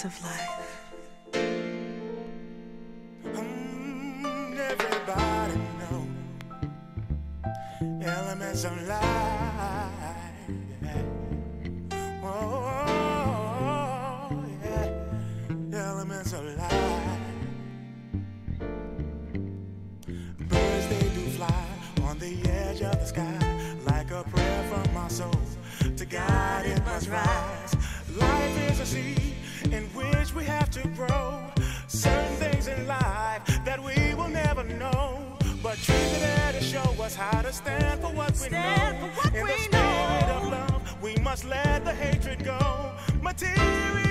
slice of life. Elements of life. Oh, yeah. Elements of life. Birds they do fly on the edge of the sky, like a prayer from my soul to God it must rise. Life is a sea in which we have to grow. Certain things in life that we will never know. But Trinidad to show us how to stand for what stand we know. For what in we the spirit know. of love, we must let the hatred go. Material.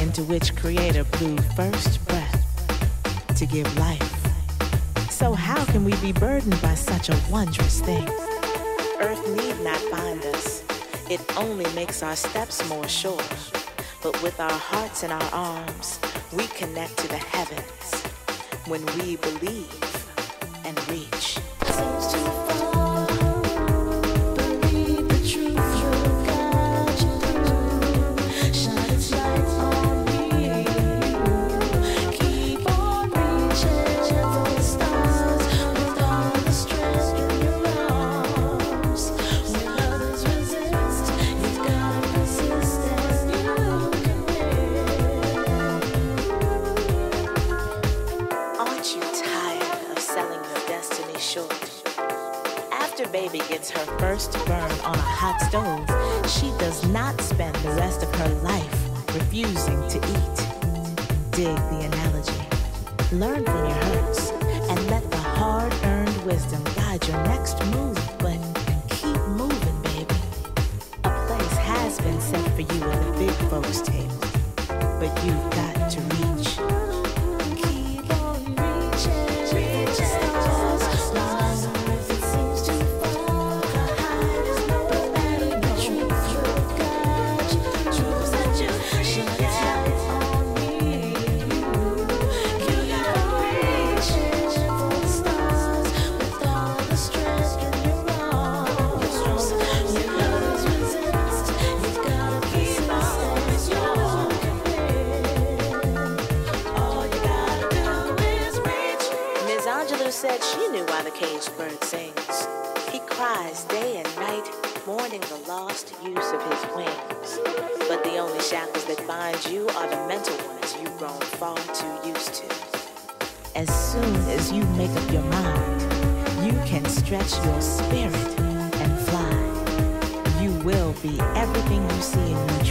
Into which Creator blew first breath to give life. So, how can we be burdened by such a wondrous thing? Earth need not bind us, it only makes our steps more sure. But with our hearts and our arms, we connect to the heavens when we believe and reach. Once you make up your mind, you can stretch your spirit and fly. You will be everything you see in your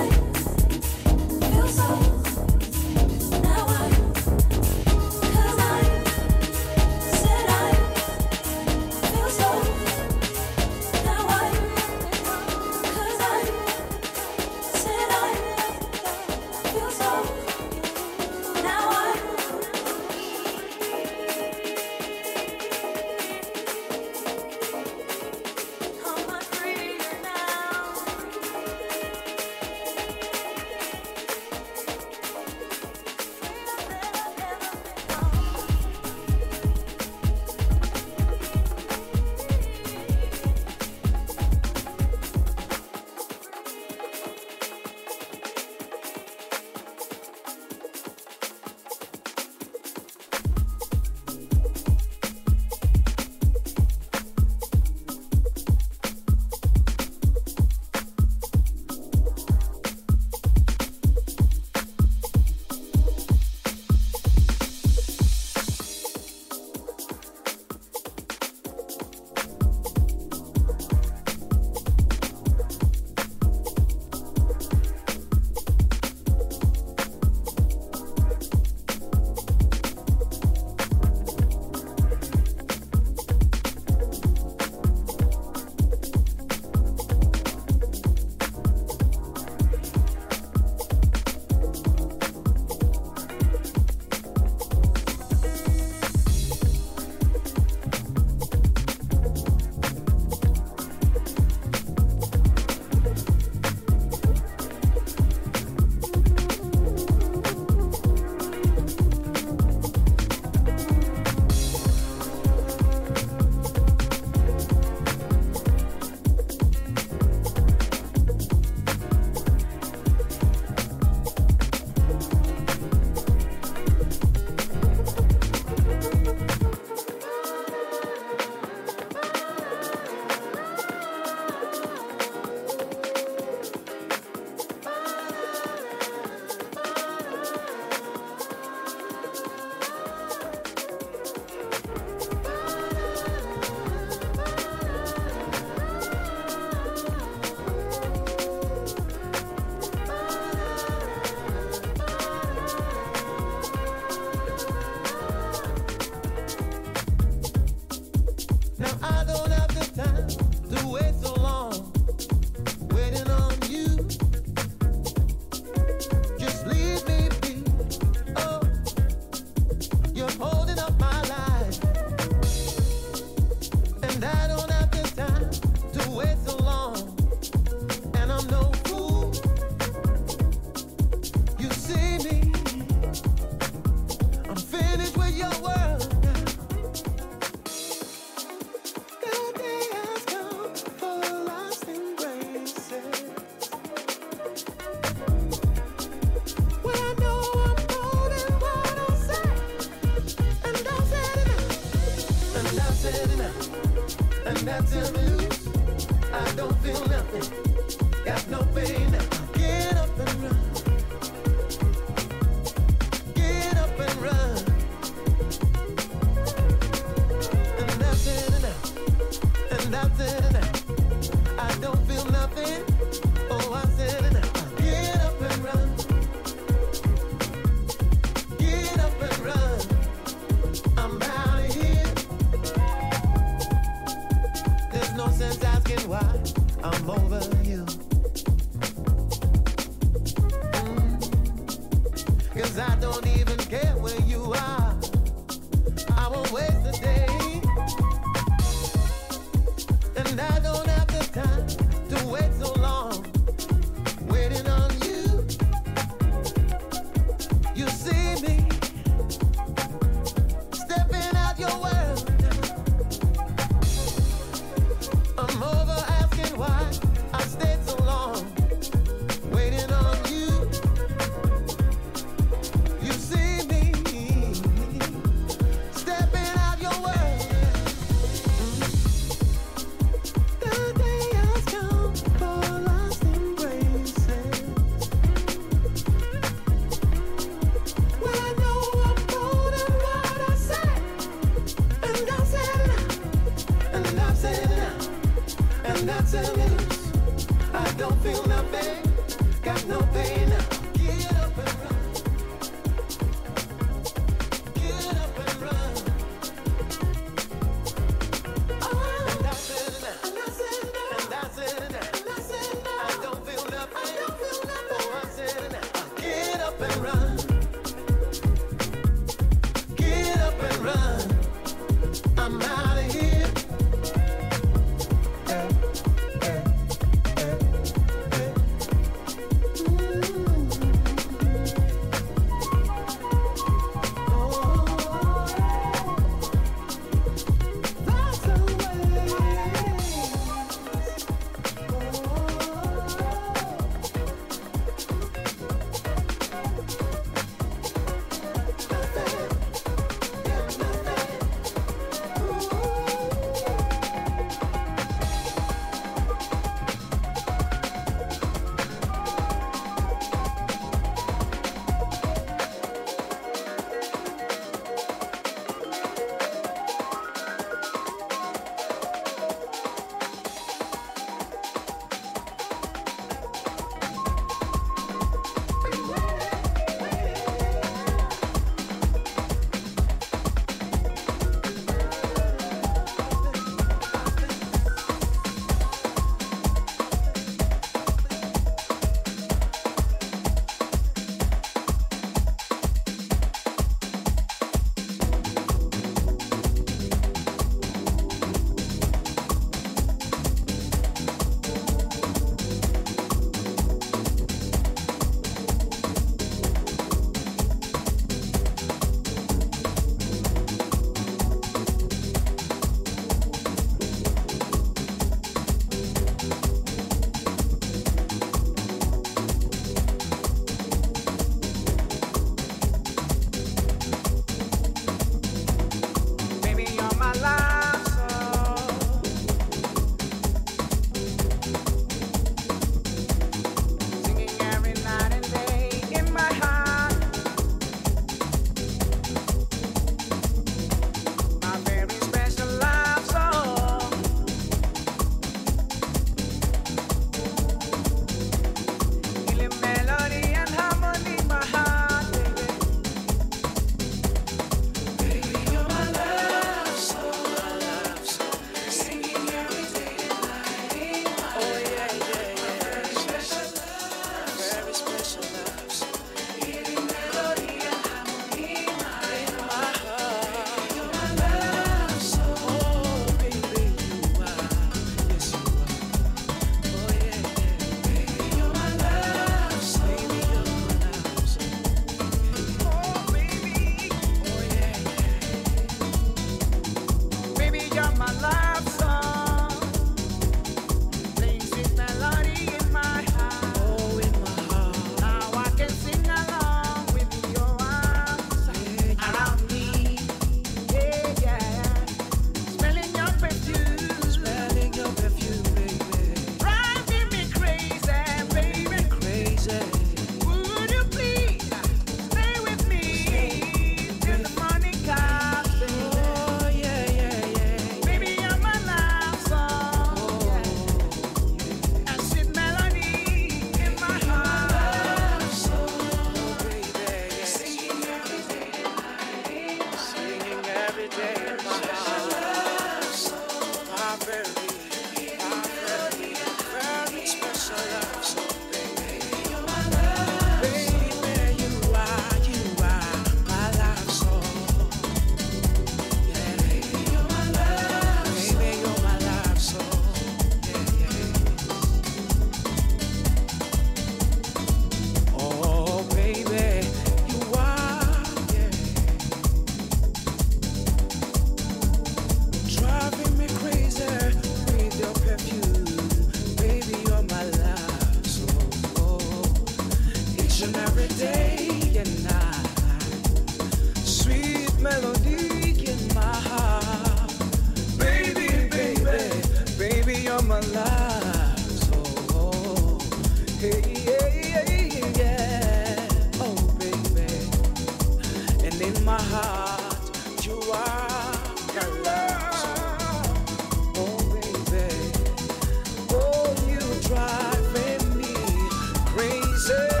say